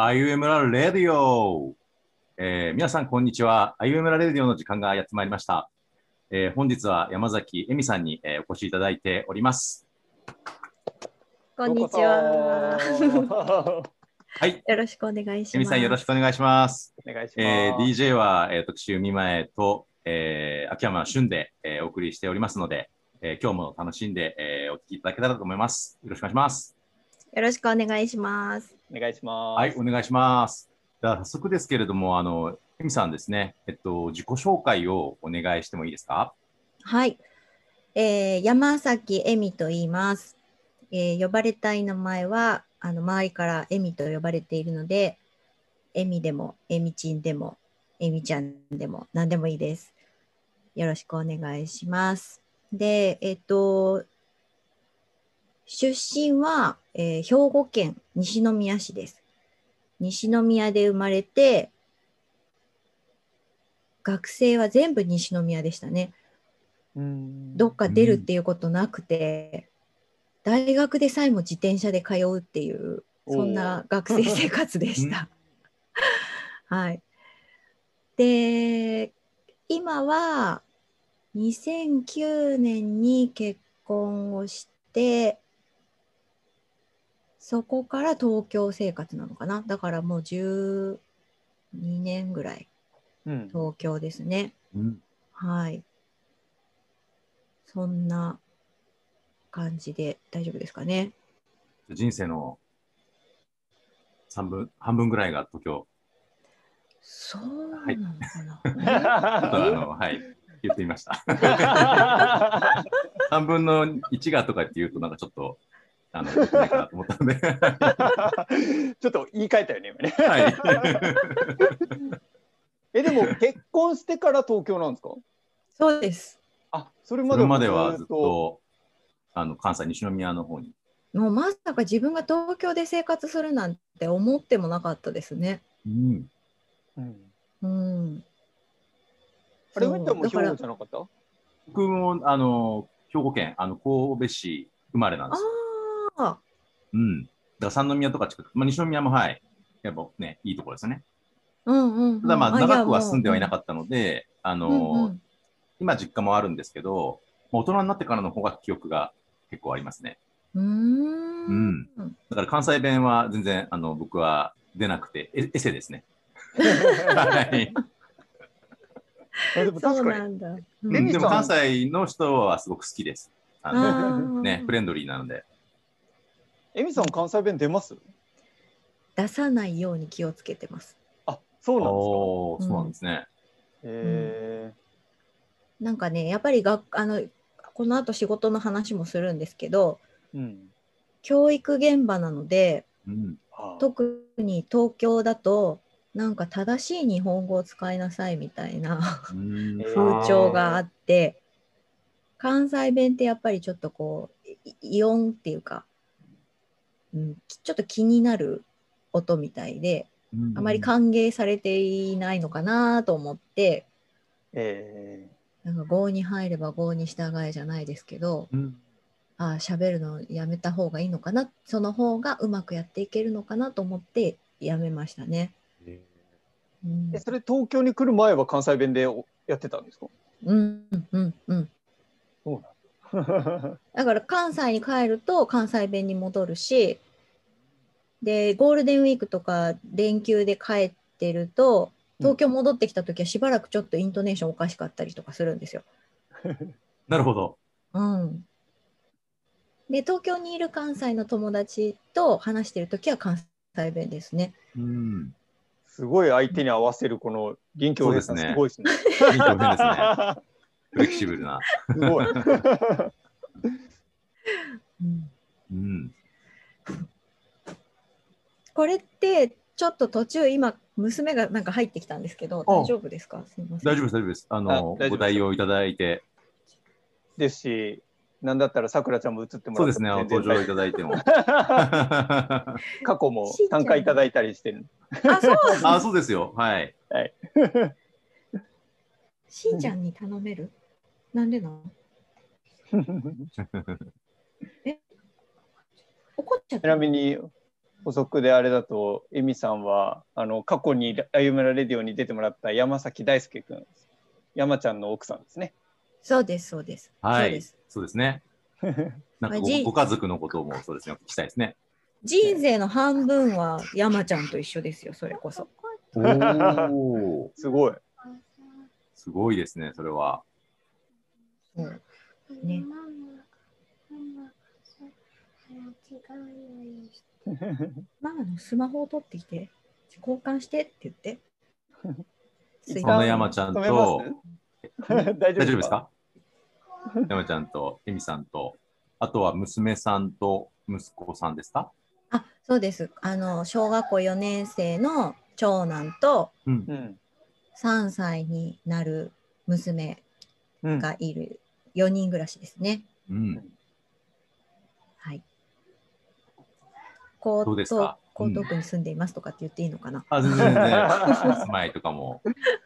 あゆえむらレディオ、えー皆さん、こんにちは。あゆえむらレディオの時間がやってまいりました。えー本日は山崎恵美さんに、えーお越しいただいております。こんにちは。はい。よろしくお願いします。恵美さん、よろしくお願いします。お願いします。えー DJ は、えー、特集見前と、えー秋山俊で、えーお送りしておりますので、えー今日も楽しんで、えーお聞きいただけたらと思います。よろしくお願いします。よろしくお願いします。お願いします。はい、お願いします。では早速ですけれども、あの、恵美さんですね、えっと、自己紹介をお願いしてもいいですか？はい。えー山崎恵美と言います。えー呼ばれたい名前は、あの周りから恵美と呼ばれているので、恵美でも、恵美ちんでも、恵美ちゃんでも、何でもいいです。よろしくお願いします。で、えっと、出身は、えー兵庫県西宮市です。西宮で生まれて、学生は全部西宮でしたね。うんどっか出るっていうことなくて、大学でさえも自転車で通うっていう、そんな学生生活でした。はい。で、今は2009年に結婚をして、そこから東京生活なのかな？だからもう12年ぐらいうん東京ですね。うん。はい。そんな感じで大丈夫ですかね？人生の三分、半分ぐらいが東京。そうなはいのかな？ちょっとあの、はい、言ってみました。半分の1がとかって言うと、なんかちょっと、あの、良くないかなと思ったので。ちょっと言い換えたよね、今ね。はい。え、でも結婚してから東京なんですか？そうです。あ、それまそれでもまではずっと、あの、関西西宮の方に。もうまさか自分が東京で生活するなんて思ってもなかったですね。うん。うんうん。あれ、ウェンタも兵庫じゃなかった？僕も、あの、兵庫県、あの、神戸市生まれなんですよ。うん。だから三宮とか近く、まあ、西宮もはい、やっぱね、いいところですね。うんうん、うん。ただまあ、長くは住んではいなっかったので、あたの、うんうん今実家もあるんですけど、まあ大人になってからの方が記憶が結構ありますね。うーん。うんだから関西弁は全然、あの、僕は出なくて、エエセですね。はい。あでも確かに。でも関西の人はすごく好きです。あのね、フレンドリーなので。エミさん関西弁出ます？出さないように気をつけてます。あ、そうなんですか？そうなんですね。へなんかね、やっぱりがあのこの後仕事の話もするんですけど、ーうん。教育現場なので、うん。あ特に東京だと、なんか正しい日本語を使いなさいみたいなうん風潮があって、関西弁ってやっぱりちょっとこう、いイオンっていうか、うん、きちょっと気になる音みたいで、あまり歓迎されていないのかなと思って、えなんか郷に入れば郷に従えじゃないですけど、うん。ああ喋るのやめた方がいいのかなその方がうまくやっていけるのかなと思ってやめましたね。うん。それ東京に来る前は関西弁でおやってたんですか？うんうんうん だから関西に帰ると関西弁に戻るしでゴールデンウィークとか連休で帰ってると東京戻ってきた時はしばらくちょっとイントネーションおかしかったりとかするんですよ。なるほど。うん、で東京にいる関西の友達と話してる時は関西弁ですね。うん。すごい相手に合わせるこの臨機応変すねすごいですね。すね。フレキシブルな。すごい。う んうん。これってちょっと途中今娘がなんか入ってきたんですけど大丈夫ですか？すみません。大丈夫です、大丈夫です。あの、ご対応いただいて、ですし、なんだったらさくらちゃんも映ってもそうですね、登場いただいても。あ、過去も参加いただいたりしてる。あそうなんですそうですよ。はい。しんちゃんに頼める？なんでなの 怒っちゃっちなたみに、補足であれだと、エミさんはあの過去に「あゆむらレディオ」に出てもらった山崎大輔君、山ちゃんの奥さんですね。そうです、そうです。はいそうです。そうですね。なんかご家族のこともそうですね、お聞きしたいですね。人生の半分は山ちゃんと一緒ですよ、それこそ。おお、すごい。すごいですね、それは。そうねママのスマホを取ってきて、交換してって言って。その山ちゃんと、大大丈夫ですか？山ちゃんと、エミさんと、あとは娘さんと息子さんですか？あ、そうです。あの、小学校4年生の長男とうん。う。ん。3歳になる娘うんがいる4人暮らしですね。うん。はい。江どうです東か江東区に住んでいますとかって言っていいのかな？あ、全然全然。住まいとかも、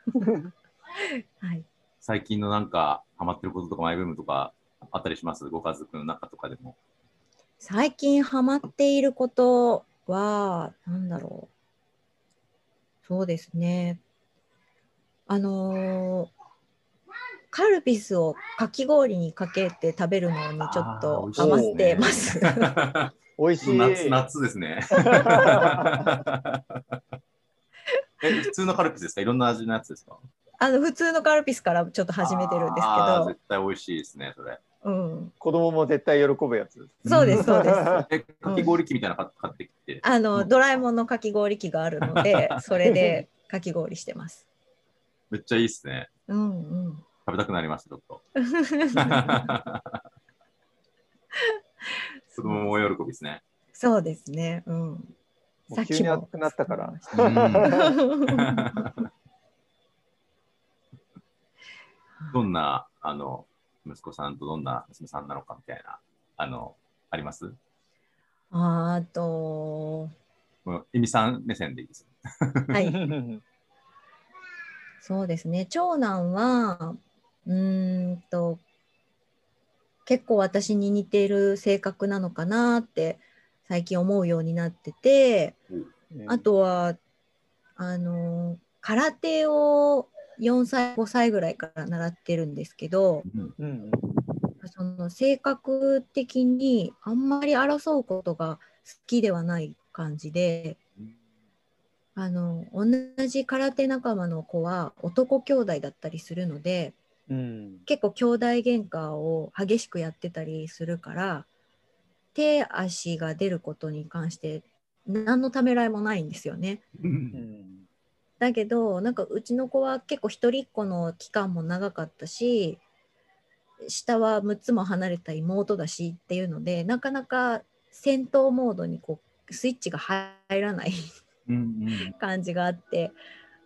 はい。最近のなんか、ハマってることとか、マイブームとか、あったりします？ご家族の中とかでも。最近ハマっていることは、なんだろう。そうですね。あのーカルピスをかき氷にかけて食べるのにちょっとあーハマってます。美味しい。夏夏ですね。え、普通のカルピスですか？いろんな味のやつですか？あの普通のカルピスからちょっと始めてるんですけ絶対美味しいですね、それ。ど、うん、子供も絶対喜ぶやつ。そうですそうです。え、かき氷機みたいなの買ってきて。あのドラえもんのかき氷機があるので、それでかき氷してます。めっちゃいいっすね。うんうん。食べたくなりました、ちょっと。子供も大喜びですね。そうですね。うん。もう急に暑くなったから。どんな、あの、息子さんとどんな娘さんなのかみたいな、あの、あります？あーと、もう、えみさん目線でいいです。はい。そうですね。長男は、うーんと、結構私に似てる性格なのかなって最近思うようになってて、あとは、あの、空手を4歳、5歳ぐらいから習ってるんですけど、その性格的にあんまり争うことが好きではない感じで、あの同じ空手仲間の子は男兄弟だったりするのでうん。結構兄弟喧嘩を激しくやってたりするから手足が出ることに関して何のためらいもないんですよね。ううん。んだけどなんかうちの子は結構一人っ子の期間も長かったし下は6つも離れた妹だしっていうのでなかなか戦闘モードにこうスイッチが入らないうんうん。感じがあって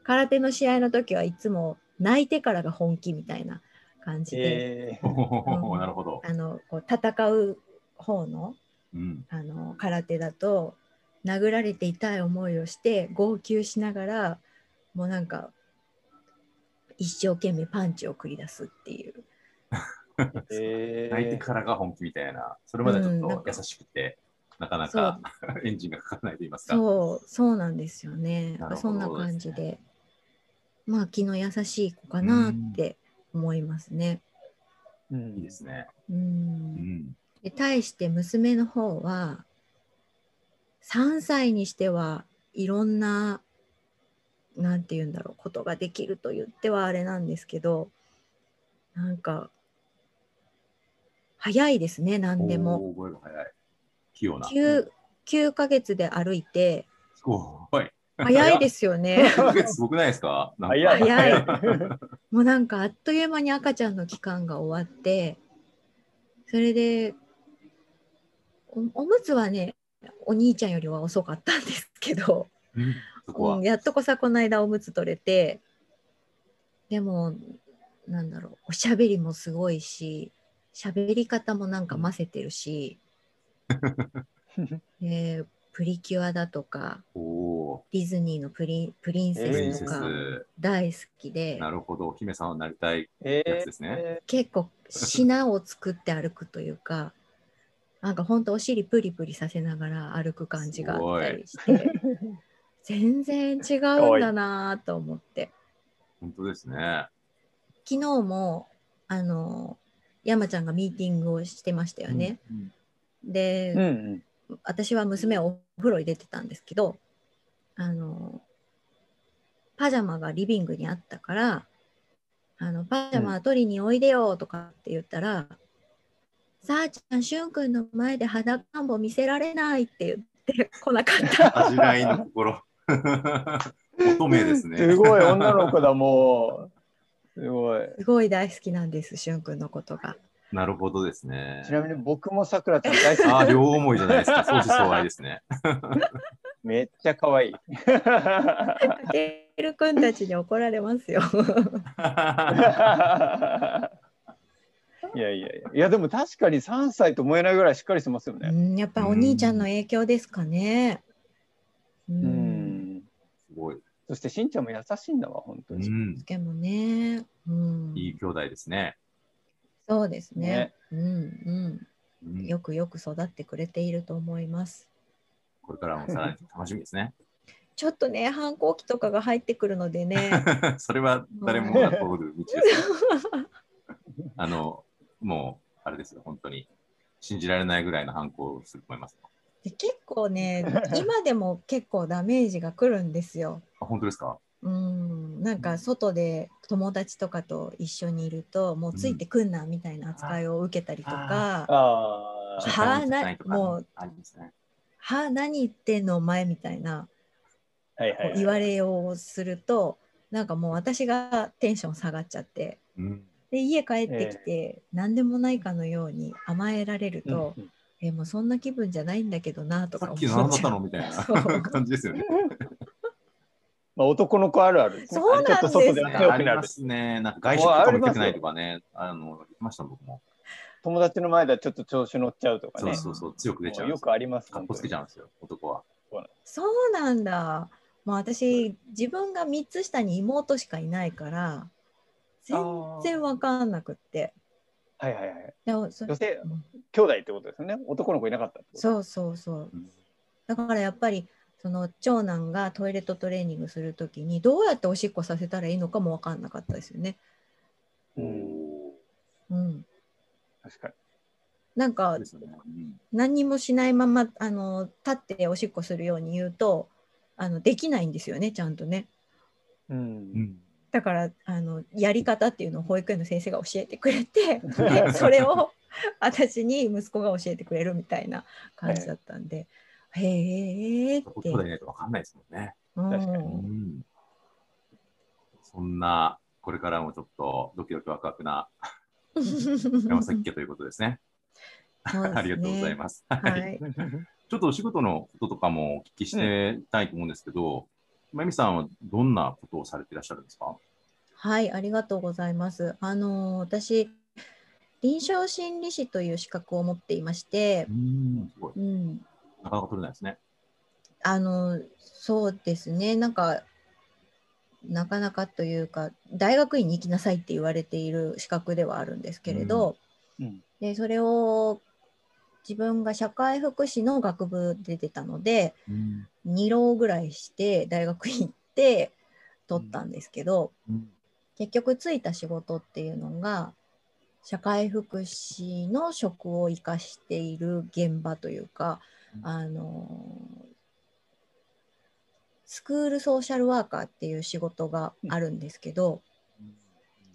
空手の試合の時はいつも泣いてからが本気みたいな感じで、えほほほほうん。なるほど。あのこう戦う方のうん。あの空手だと殴られて痛い思いをして号泣しながらもうなんか一生懸命パンチを繰り出すっていう。ー えー。泣いてからが本気みたいな、それまではちょっうんなんかと優しくて、なかなか エンジンがかからないと言いますか。そうそうなんですよね。なるほどそんな感じでまあ気の優しい子かなって思いますね。うんいいですね。ううん対して娘の方は3歳にしてはいろんななんて言うんだろうことができると言ってはあれなんですけどなんか早いですね何でも。覚えが早い。器用な。9, 9ヶ月で歩いてすごい。早いですよね。す。ごくないですか？早い。早い。もうなんかあっという間に赤ちゃんの期間が終わってそれでおおむつはねお兄ちゃんよりは遅かったんですけど、うん。やっとこさこの間おむつ取れてでもなんだろうおしゃべりもすごいし喋り方もなんかませてるし、でプリキュアだとかディズニーのプリプリンー。プリンセセスとかス。大好きで、なるほど。お姫さんになりたい。えやつですねえ結構品を作って歩くというかなんか本当お尻プリプリさせながら歩く感じがあったりして全然違うんだなと思って本当ですね。昨日もあの山ちゃんがミーティングをしてましたよね。うんで、うんうん私は娘をお風呂入れてたんですけどあのパジャマがリビングにあったからあのパジャマ取りにおいでよとかって言ったら、さあちゃんしゅんくんの前で裸んぼ見せられないって言って来なかった。恥じらいの心。乙女ですね。すごい女の子だもう。すごい。すごい大好きなんです、しゅんくんのことが。なるほどですねち。なみに僕もさくらちゃん大好き。ああ、両思いじゃないですか。相思相愛ですね。めっちゃ可愛い。たけるくんたちに怒られますよ。いやいやいや。いやでも確かに3歳と思えないぐらいしっかりしてますようね。んやっぱお兄ちゃんの影響ですかね。う。うんん。すごい。そしてしんちゃんも優しいんだわ、本当に。うん。でもね、うん、いい兄弟ですね。そうですねねうんうん。うんよくよく育ってくれていると思います。これからもさらに楽しみですね。ちょっとね、反抗期とかが入ってくるのでね。それは誰もが通る道ですよ。あの、もう、あれですよ、本当に。信じられないぐらいの反抗をすると思います。で結構ね、今でも結構ダメージが来るんですよ。あ本当ですか？うん、なんか外で友達とかと一緒にいるともうついてくんなみたいな扱いを受けたりとか、ああ。はあなもう。はあ何言ってんのお前みたいなはいはい、言われようをするとなんかもう私がテンション下がっちゃってうん。で家帰ってきて何でもないかのように甘えられると、うんうんえもうそんな気分じゃないんだけどなとかさっきの何だったのうみたいな 感じですよね。まあ、男の子あるある。そうなんですちょっと外では強くなるありま。すね。なんか外食とかも行きたくないとかね。あの、言ました僕も。友達の前ではちょっと調子乗っちゃうとかそうね。そうそう、強く出ちゃうよくあります。かっこつけちゃうんですよ、男は。そうなんだもう私自分が3つ下に妹しかいないから全然わかんなくってはいはいはい。でもそ女性うん兄弟ってことですよね。男の子いなかったってことそうそうそううんだからやっぱりその長男がトイレットトレーニングするときにどうやっておしっこさせたらいいのかも分かんなかったですよね。うん。うん、確かに。なんかですよねうん何にもしないままあの立っておしっこするように言うとあのできないんですよねちゃんとね。う。うんんだからあのやり方っていうのを保育園の先生が教えてくれてでそれを私に息子が教えてくれるみたいな感じだったんで、へえって男兄。弟いないと分かんないですもんね。うん確かにうんそんな、これからもちょっとドキドキワクワクな 山崎家ということですね。すねありがとうございます。ははいい。ちょっとお仕事のこととかもお聞きしてたいと思うんですけど、まゆみさんはどんなことをされていらっしゃるんですか？はい、ありがとうございます。あの私臨床心理士という資格を持っていましてう、ん。うん、なかなか取れないですね。あのそうですね、なんかなかなかというか大学院に行きなさいって言われている資格ではあるんですけれど、うん。でそれを自分が社会福祉の学部で出たのでうん2浪ぐらいして大学院行って取ったんですけど、うん結局ついた仕事っていうのが社会福祉の職を生かしている現場というか、うんあのスクールソーシャルワーカーっていう仕事があるんですけど、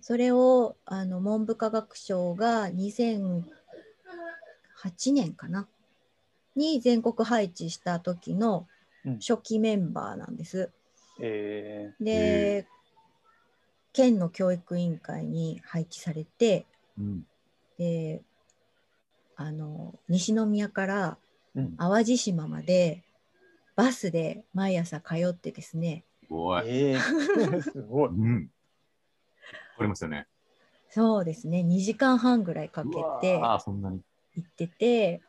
それをあの文部科学省が2008年かな？に全国配置した時のうん。初期メンバーなんです。えで、県の教育委員会に配置されてうん。であの西宮からーうん淡路島までバスで毎朝通ってですねすごい。えーすごい。うん。これますよね。そうですね2時間半ぐらいかけてああ、そんなに。行ってて、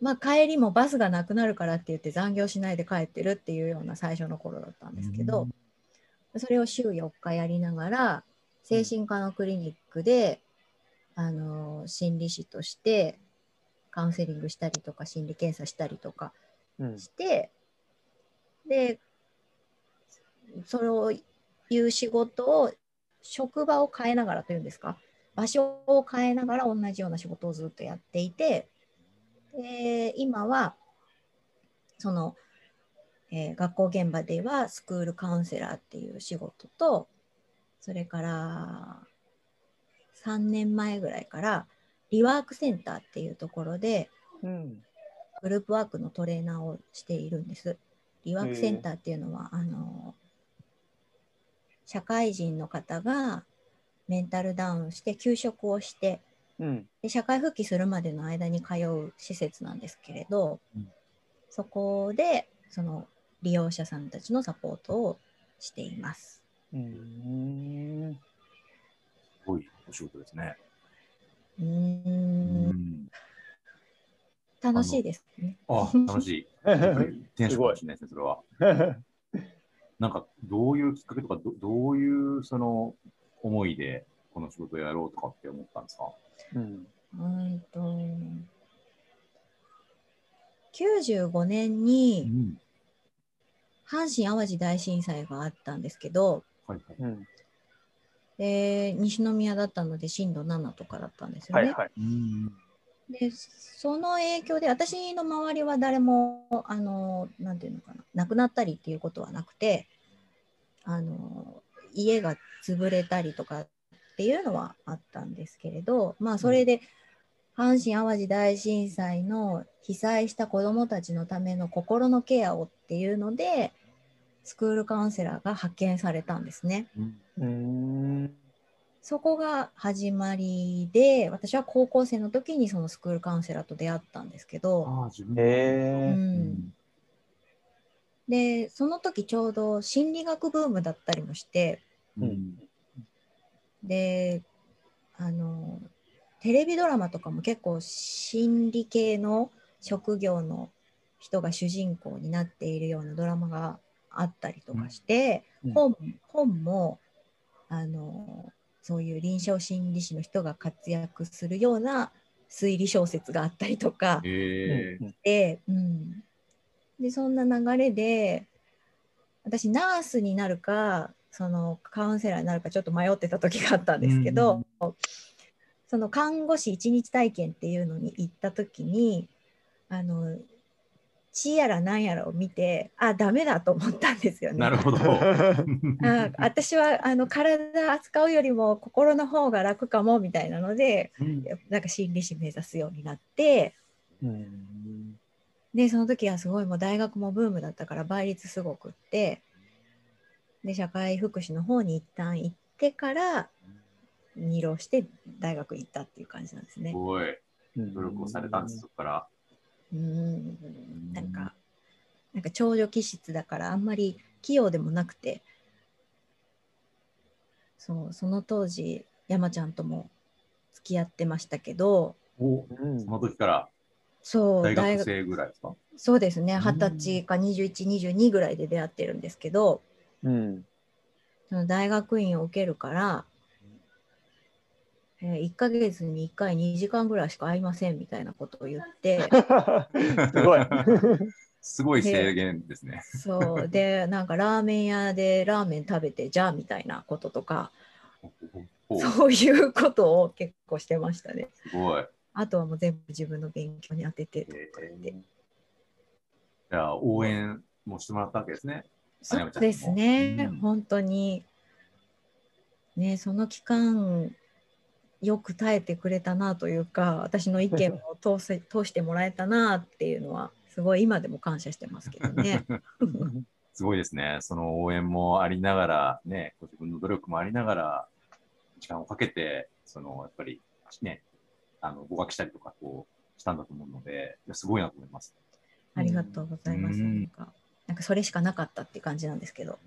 まあ、帰りもバスがなくなるからって言って残業しないで帰ってるっていうような最初の頃だったんですけど、それを週4日やりながら精神科のクリニックで、あの心理師としてカウンセリングしたりとか心理検査したりとかうん。して、でそういう仕事を職場を変えながらというんですか場所を変えながら同じような仕事をずっとやっていてで今はその、えー学校現場ではスクールカウンセラーっていう仕事とそれから3年前ぐらいからリワークセンターっていうところでうんグループワークのトレーナーをしているんです。リワークセンターっていうのは、あの社会人の方がメンタルダウンして休職をしてうんで社会復帰するまでの間に通う施設なんですけれど、うんそこでその利用者さんたちのサポートをしています。うんすごいお仕事ですね。うんん。楽しいですね。あ、楽しい。テンションかもしれないですね、それは。なんか、どういうきっかけとか、どどういうその思いでこの仕事をやろうとかって思ったんですか？うんうんと95年にん。阪神・淡路大震災があったんですけどはいはい。うんで西宮だったので震度7とかだったんですよね。はいはい。うん。でその影響で私の周りは誰もあのなんていうのかな亡くなったりっていうことはなくてあの家が潰れたりとかっていうのはあったんですけれどまあそれで阪神・淡路大震災の被災した子どもたちのための心のケアをっていうのでスクールカウンセラーが派遣されたんですね。うんうんそこが始まりで私は高校生の時にそのスクールカウンセラーと出会ったんですけど、ああ、自分へうえ。ん、でその時ちょうど心理学ブームだったりもしてうん。であのテレビドラマとかも結構心理系の職業の人が主人公になっているようなドラマがあったりとかして、うん。本本もあのそういう臨床心理士の人が活躍するような推理小説があったりとかええで,、うん、でそんな流れで私ナースになるかそのカウンセラーになるかちょっと迷ってた時があったんですけど、その看護師一日体験っていうのに行った時にあの血やらなんやらを見てあダメだと思ったんですよね。なるほど。あ私はあの体扱うよりも心の方が楽かもみたいなのでうんなんか心理師目指すようになってうんでその時はすごいもう大学もブームだったから倍率すごくってで社会福祉の方に一旦行ってから二浪して大学行ったっていう感じなんですねす。ごいうん努力をされたんです、そこから。うん。なんかなんか長女気質だからあんまり器用でもなくて。そうその当時山ちゃんとも付き合ってましたけど。おうん。その時から。そう大学生ぐらいですか？そうですね。うん。二十歳か2122ぐらいで出会ってるんですけど。うん。その大学院を受けるから、え1ヶ月に1回2時間ぐらいしか会いませんみたいなことを言って すごい。すごい制限ですね。そうでなんかラーメン屋でラーメン食べてじゃあみたいなこととかそういうことを結構してましたね。ごい。あとはもう全部自分の勉強に当ててとかえ言って。じゃあ、応援もしてもらったわけですね。そうですね、うん本当に。ね、その期間、よく耐えてくれたなというか、私の意見を通せ通してもらえたなっていうのは、すごい今でも感謝してますけどね。すごいですね。その応援もありながら、ね、ご自分の努力もありながら、時間をかけて、そのやっぱりね、あの合格したりとかこうしたんだと思うので、いやすごいなと思います。ありがとうございます。うんなんか、なんかそれしかなかったっていう感じなんですけど。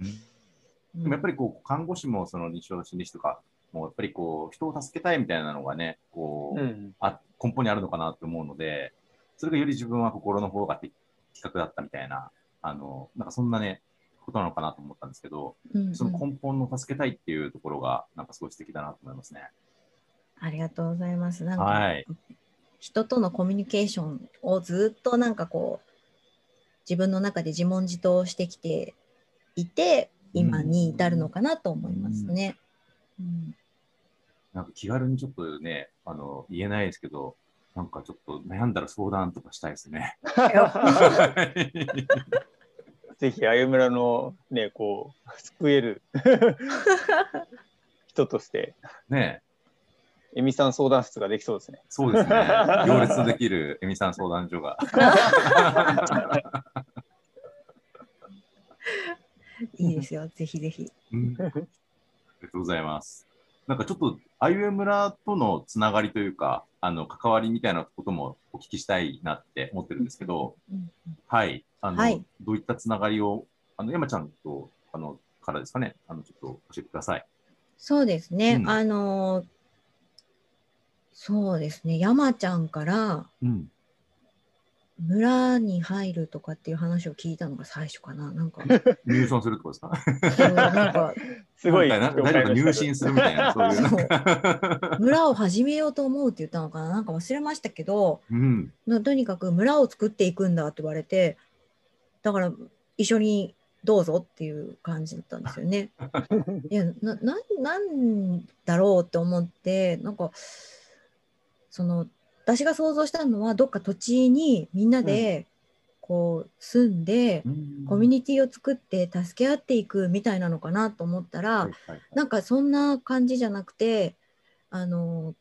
でもやっぱりこう看護師もその日常心理師とか、もうやっぱりこう人を助けたいみたいなのがね、こう、うんあ根本にあるのかなと思うので、それがより自分は心の方が的確だったみたいな、あの、なんかそんなね、ことなのかなと思ったんですけど、うんうんその根本の助けたいっていうところが、なんかすごい素敵だなと思いますね。ありがとうございます。なんか、はい。人とのコミュニケーションをずっとなんかこう自分の中で自問自答してきていて今に至るのかなと思いますね。うんなんか気軽にちょっとね、あの、言えないですけど、なんかちょっと悩んだら相談とかしたいですね。ぜひ、あゆむらのね、こう、救える 人として、ねえみさん相談室ができそうですね。そうですね。行列のできるエミさん相談所が。いいですよ、ぜひぜひ。うんとうございます。なんかちょっと、あゆえ村とのつながりというか、あの、関わりみたいなこともお聞きしたいなって思ってるんですけど、うんはい。あの、はいどういったつながりを、あの、山ちゃんと、あの、からですかね、あの、ちょっと教えてください。そうですね、うんあのーそうですね、山ちゃんからうん。村に入るとかっていう話を聞いたのが最初かな。なんか、入村するってことですか？なんか すごい。なんか大丈夫か入信するみたいな、そういうなんか。村を始めようと思うって言ったのかななんか忘れましたけど、うん。なとにかく村を作っていくんだって言われて、だから一緒にどうぞっていう感じだったんですよね。いやなななんだろうって思ってなんかその私が想像したのはどっか土地にみんなでこう住んで、コミュニティを作って助け合っていくみたいなのかなと思ったら、なんかそんな感じじゃなくてあの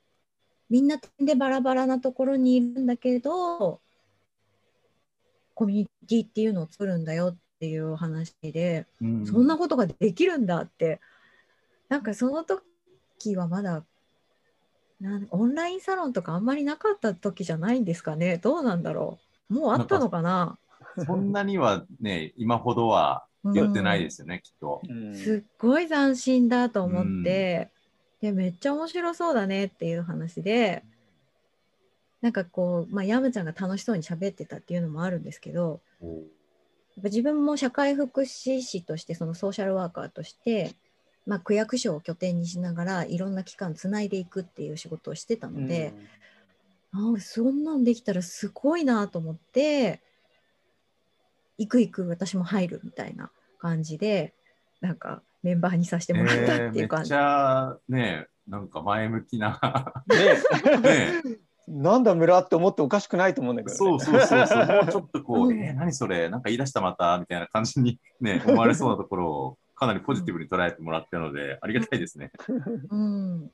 みんな点でバラバラなところにいるんだけどコミュニティっていうのを作るんだよっていう話で、うん。そんなことができるんだって。なんかその時はまだなんオンラインサロンとかあんまりなかった時じゃないんですかね。どうなんだろう。もうあったのかな。そんなにはね、今ほどは言ってないですよね、きっと。うん。すっごい斬新だと思って、でめっちゃ面白そうだねっていう話で。なんかこう、まあ、ヤムちゃんが楽しそうに喋ってたっていうのもあるんですけどやっぱ自分も社会福祉士としてそのソーシャルワーカーとして、まあ、区役所を拠点にしながらいろんな機関つないでいくっていう仕事をしてたので、ああそんなんできたらすごいなと思って行く行く私も入るみたいな感じでなんかメンバーにさせてもらったってえーめっいう感じ。ちゃね、なんか前向きな。ね ね、なんだ村って思っておかしくないと思うんだけど、ね。そうそうそうそう、もうちょっとこう、うんえー何それ、なんか言い出したまたみたいな感じに、ね、思われそうなところをかなりポジティブに捉えてもらってるので、ありがたいですね。うん、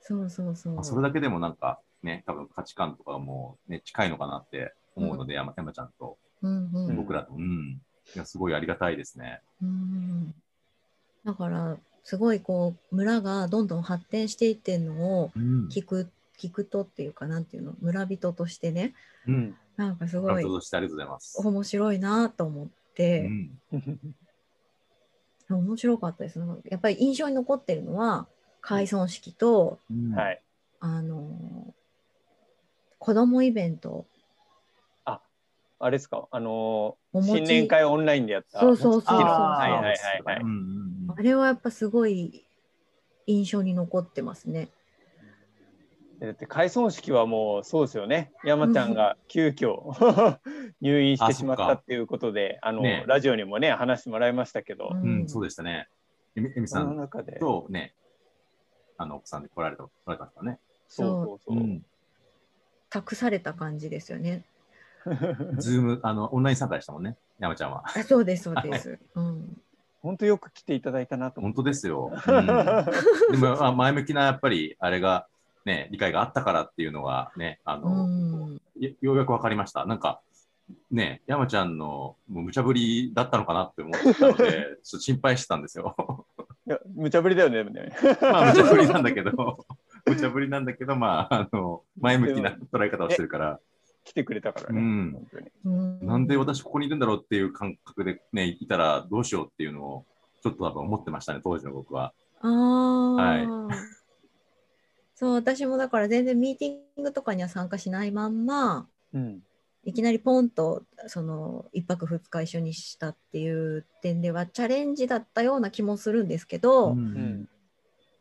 そうそうそう。まあそれだけでもなんかね、多分価値観とかも、ね、近いのかなって思うので、山山ちゃんとうんうん僕らと、うん。いや、すごいありがたいですね。うんだからすごいこう村がどんどん発展していってるのをうん。聞く聞くとっていうかなんていうの？村人としてねうん。なんかすごいとうしてありがとうございます。面白いなと思って、うん。面白かったです。やっぱり印象に残ってるのは開村式とうん。はい。あの子供イベント。あれですか、あの新年会オンラインでやった。そうそうそうはいはいはいはい。うんうんうん。あれはやっぱすごい印象に残ってますね。だって開村式はもうそうですよね。山ちゃんが急遽 入院してしまったっていうことで、あの、ねラジオにもね話してもらいましたけど、うんうん、そうでしたね。えみえみさん中で、とね、あの奥さんで来られた、来られたんですかね。そうそうそう。ん。託された感じですよね。ズーム、あの、オンライン参加でしたもんね、山ちゃんは。あそうですそうです。うん。本当よく来ていただいたなと思本って。当ですよ。うん、でも、あ前向きな、やっぱり、あれが、ね、理解があったからっていうのがね、あうの、ん、よようやく分かりました。なんか、ね、山ちゃんのもう無茶ぶりだったのかなって思ってたので、ちょっと心配してたんですよ。いや無茶ぶりだよね。まあ、無茶ぶりなんだけど、無茶ぶりなんだけど、まあ、あの、前向きな捉え方をしてるから、来てくれたからね。うん本当にうんなんで私ここにいるんだろうっていう感覚でね、いたらどうしようっていうのを、ちょっと多分思ってましたね、当時の僕は。ああ、そう私もだから全然ミーティングとかには参加しないまんまうん。いきなりポンとその1泊2日一緒にしたっていう点ではチャレンジだったような気もするんですけど、うんうん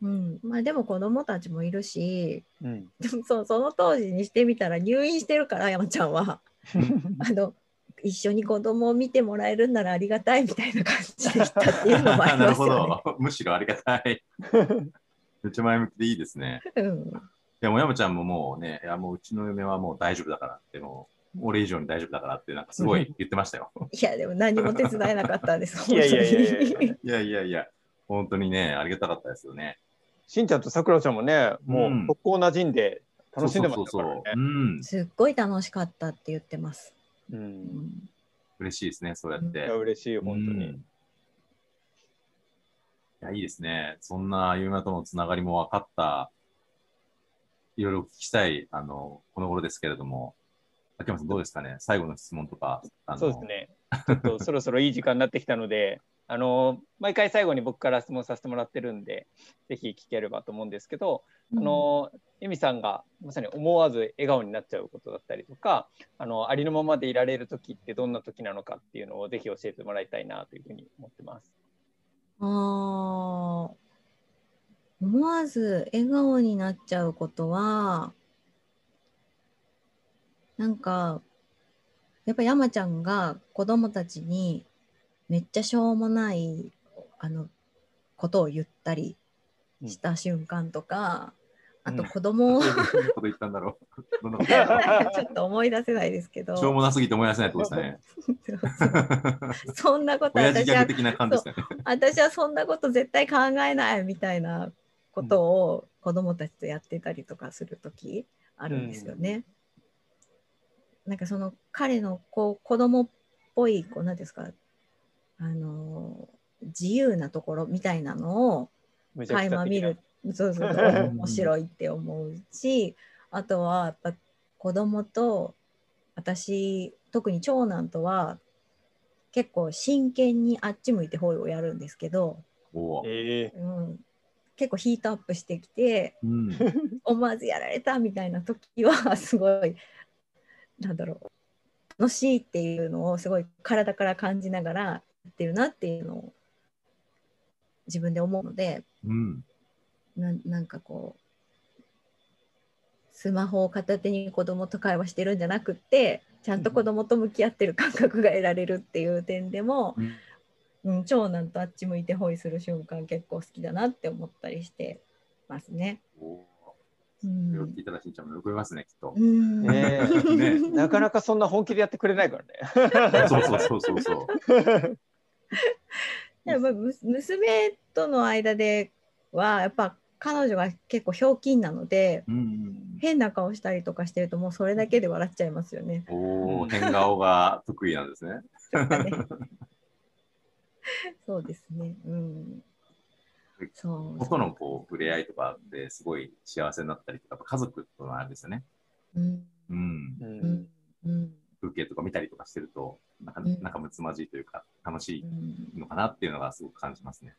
うんまあ、でも子供たちもいるしうん。そうその当時にしてみたら入院してるから山ちゃんは あの一緒に子供を見てもらえるんならありがたいみたいな感じでしたっていうのもありなるほますよね。ど。むしろありがたい。めっちゃ前向きでいいですね。うん、いや、もう山ちゃんももうね、いや、もううちの嫁はもう大丈夫だからって、もう、俺以上に大丈夫だからって、なんかすごい言ってましたよ。いやでも何も手伝えなかったんで す。いやいやいやいやいやいやいや、本当にね、ありがたかったですよね。しんちゃんとさくらちゃんもね、もうんう速攻馴染んで楽しんでましたそうからね。そうそう。うん。すっごい楽しかったって言ってます。う。うんん嬉しいですね、そうやって。いや、嬉しい、本当に。うんいや、いいですね。そんなゆうまとのつながりも分かった、いろいろお聞きしたい、あの、この頃ですけれども、秋山さんどうですかね？最後の質問とか。あのそうです。ね。ちょっとそろそろいい時間になってきたので、あの毎回最後に僕から質問させてもらってるんで、ぜひ聞ければと思うんですけど、あのエミさんがまさに思わず笑顔になっちゃうことだったりとか、あのありのままでいられる時ってどんな時なのかっていうのをぜひ教えてもらいたいなというふうに思ってます。ああ思わず笑顔になっちゃうことはなんかやっぱ山ちゃんが子供たちにめっちゃしょうもないあのことを言ったりした瞬間とか、あと子供を、どういうこと言ったんだろう。どんなこと ちょっと思い出せないですけどしょうもなすぎて思い出せないってことですね。そんなこと私はギャグ的な感じですかね。私はそんなこと絶対考えないみたいなことを子供たちとやってたりとかする時あるんですよね。なんかその彼のこう子供っぽいこう何ですかあの自由なところみたいなのを垣間見るそうそうそう面白いって思うしあとはやっぱ子供と私特に長男とは結構真剣にあっち向いてホイをやるんですけど、ええうん、結構ヒートアップしてきてうん。思わずやられたみたいな時はすごいなんだろう楽しいっていうのをすごい体から感じながらやってるなっていうのを自分で思うのでうん。ななんかこうスマホを片手に子供と会話してるんじゃなくってちゃんと子供と向き合ってる感覚が得られるっていう点でも、うんうん、長男とあっち向いてホイする瞬間結構好きだなって思ったりしてますね。おーうそれ聞いたらしんちゃんも喜びますね、きっとう。んね なかなかそんな本気でやってくれないからね。そうそうそうそうそう。でもむ娘との間ではやっぱ彼女が結構ひょうきんなのでうん。変な顔したりとかしてるともうそれだけで笑っちゃいますよね。おお、変顔が得意なんですね。そうですね。うん。そう。子とのこう触れ合いとかですごい幸せになったりとか、家族とのあれですよね。うん。うん。ううんん。うん。風景とか見たりとかしてると、なんかうんなんかむつまじいというか、楽しうんいのかなっていうのがすごく感じますね。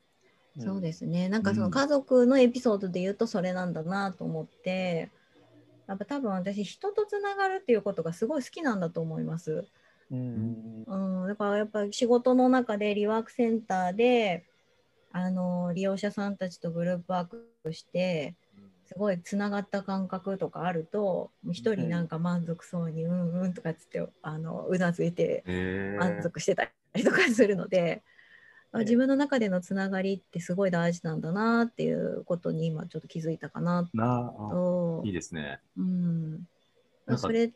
そうですね。なんかそうん。の家族のエピソードで言うとそれなんだなと思って、やっぱ多分私人とつながるっていうことがすごい好きなんだと思います。うんうん、だからやっぱり仕事の中でリワークセンターであの利用者さんたちとグループワークしてすごいつながった感覚とかあると一人なんか満足そうに「うんうん」とかっつってあのうなずいてえ満足してたりとかするので、あええ自分の中でのつながりってすごい大事なんだなっていうことに今ちょっと気づいたかなといい。ですね。うん、なんかそれん？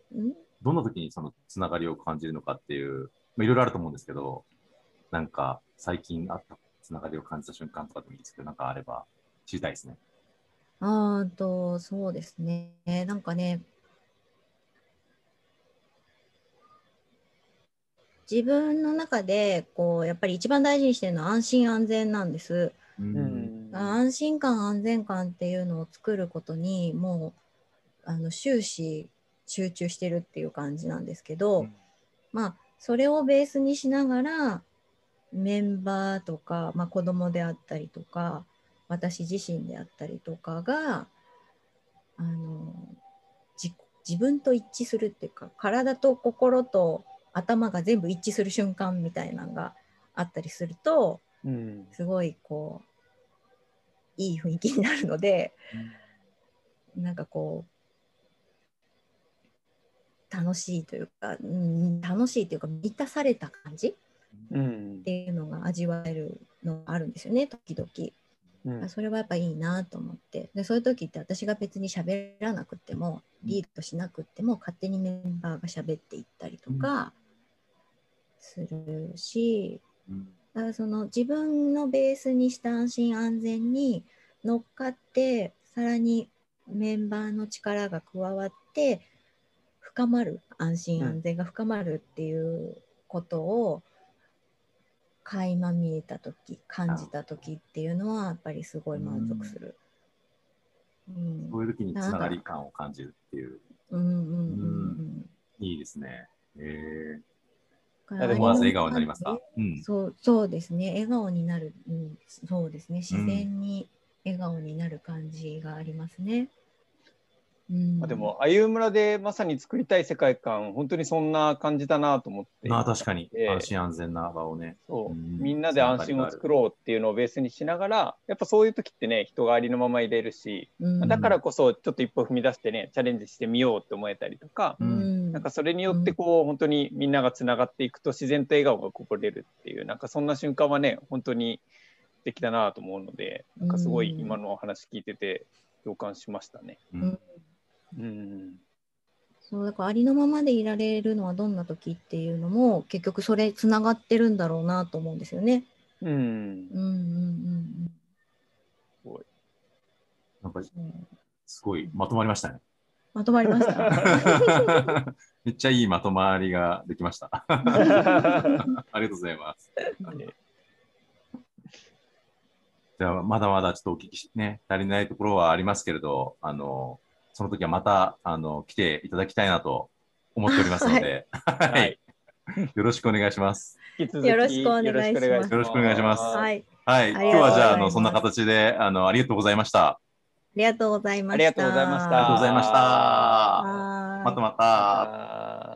どんな時にそのつながりを感じるのかっていう、まあ、いろいろあると思うんですけど、なんか最近あったつながりを感じた瞬間とかでもいいですけど、なんかあれば知りたいですね。あーとそうですねなんかね自分の中でこうやっぱり一番大事にしてるのは安心安全なんです。う。うんん安心感安全感っていうのを作ることにもうあの終始集中してるっていう感じなんですけど、うんまあそれをベースにしながらメンバーとか、まあ、子供であったりとか私自身であったりとかがあのじ自分と一致するっていうか体と心と頭が全部一致する瞬間みたいなのがあったりするとうん。すごいこういい雰囲気になるのでなんかこう楽しいというか、うん、楽しいというか満たされた感じうん。っていうのが味わえるのがあるんですよね時々。うん。それはやっぱいいなと思って。でそういう時って私が別に喋らなくてもリードしなくても勝手にメンバーが喋っていったりとかするし、うん。だからその自分のベースにした安心安全に乗っかってさらにメンバーの力が加わって深まる安心安全が深まるっていうことを垣間見えた時感じた時っていうのはやっぱりすごい満足する。うんそういう時につながり感を感じるっていう、うんうんうんうんいいですね。えうん。やでも思わず笑顔になりますか？うん。そうそうですね笑顔になる、うん、そうですね自然に笑顔になる感じがありますね。うん。まあでも、あゆ村でまさに作りたい世界観、本当にそんな感じだなと思って。まあ確かに。ええ。安心安全な場をね。そう。うん。みんなで安心を作ろうっていうのをベースにしながら、やっぱそういう時ってね、人がありのまま入れるし、うん。だからこそちょっと一歩踏み出してね、チャレンジしてみようって思えたりとか、うん。なんかそれによってこう、本当にみんながつながっていくと自然と笑顔がこぼれるっていう、なんかそんな瞬間はね、本当に素敵だなと思うので、なんかすごい今のお話聞いてて共感しましたね。うんうんうん。そうだからありのままでいられるのはどんな時っていうのも結局それつながってるんだろうなと思うんですよね。うんうんうんなんかうんうん。すごいまとまりましたね。まとまりました？めっちゃいいまとまりができました。ありがとうございます。じゃあ、まだまだちょっとお聞きし、ね、足りないところはありますけれど、あの、その時はまた、あの、来ていただきたいなと思っておりますので、ははいい。よろしくお願いします。よろしくお願いしますよよろしくお願いしますはい。はい。今日はじゃあ、あの、そんな形で、あの、ありがとうございました。ありがとうございました。ありがとうございましたありがとうございました。またまた。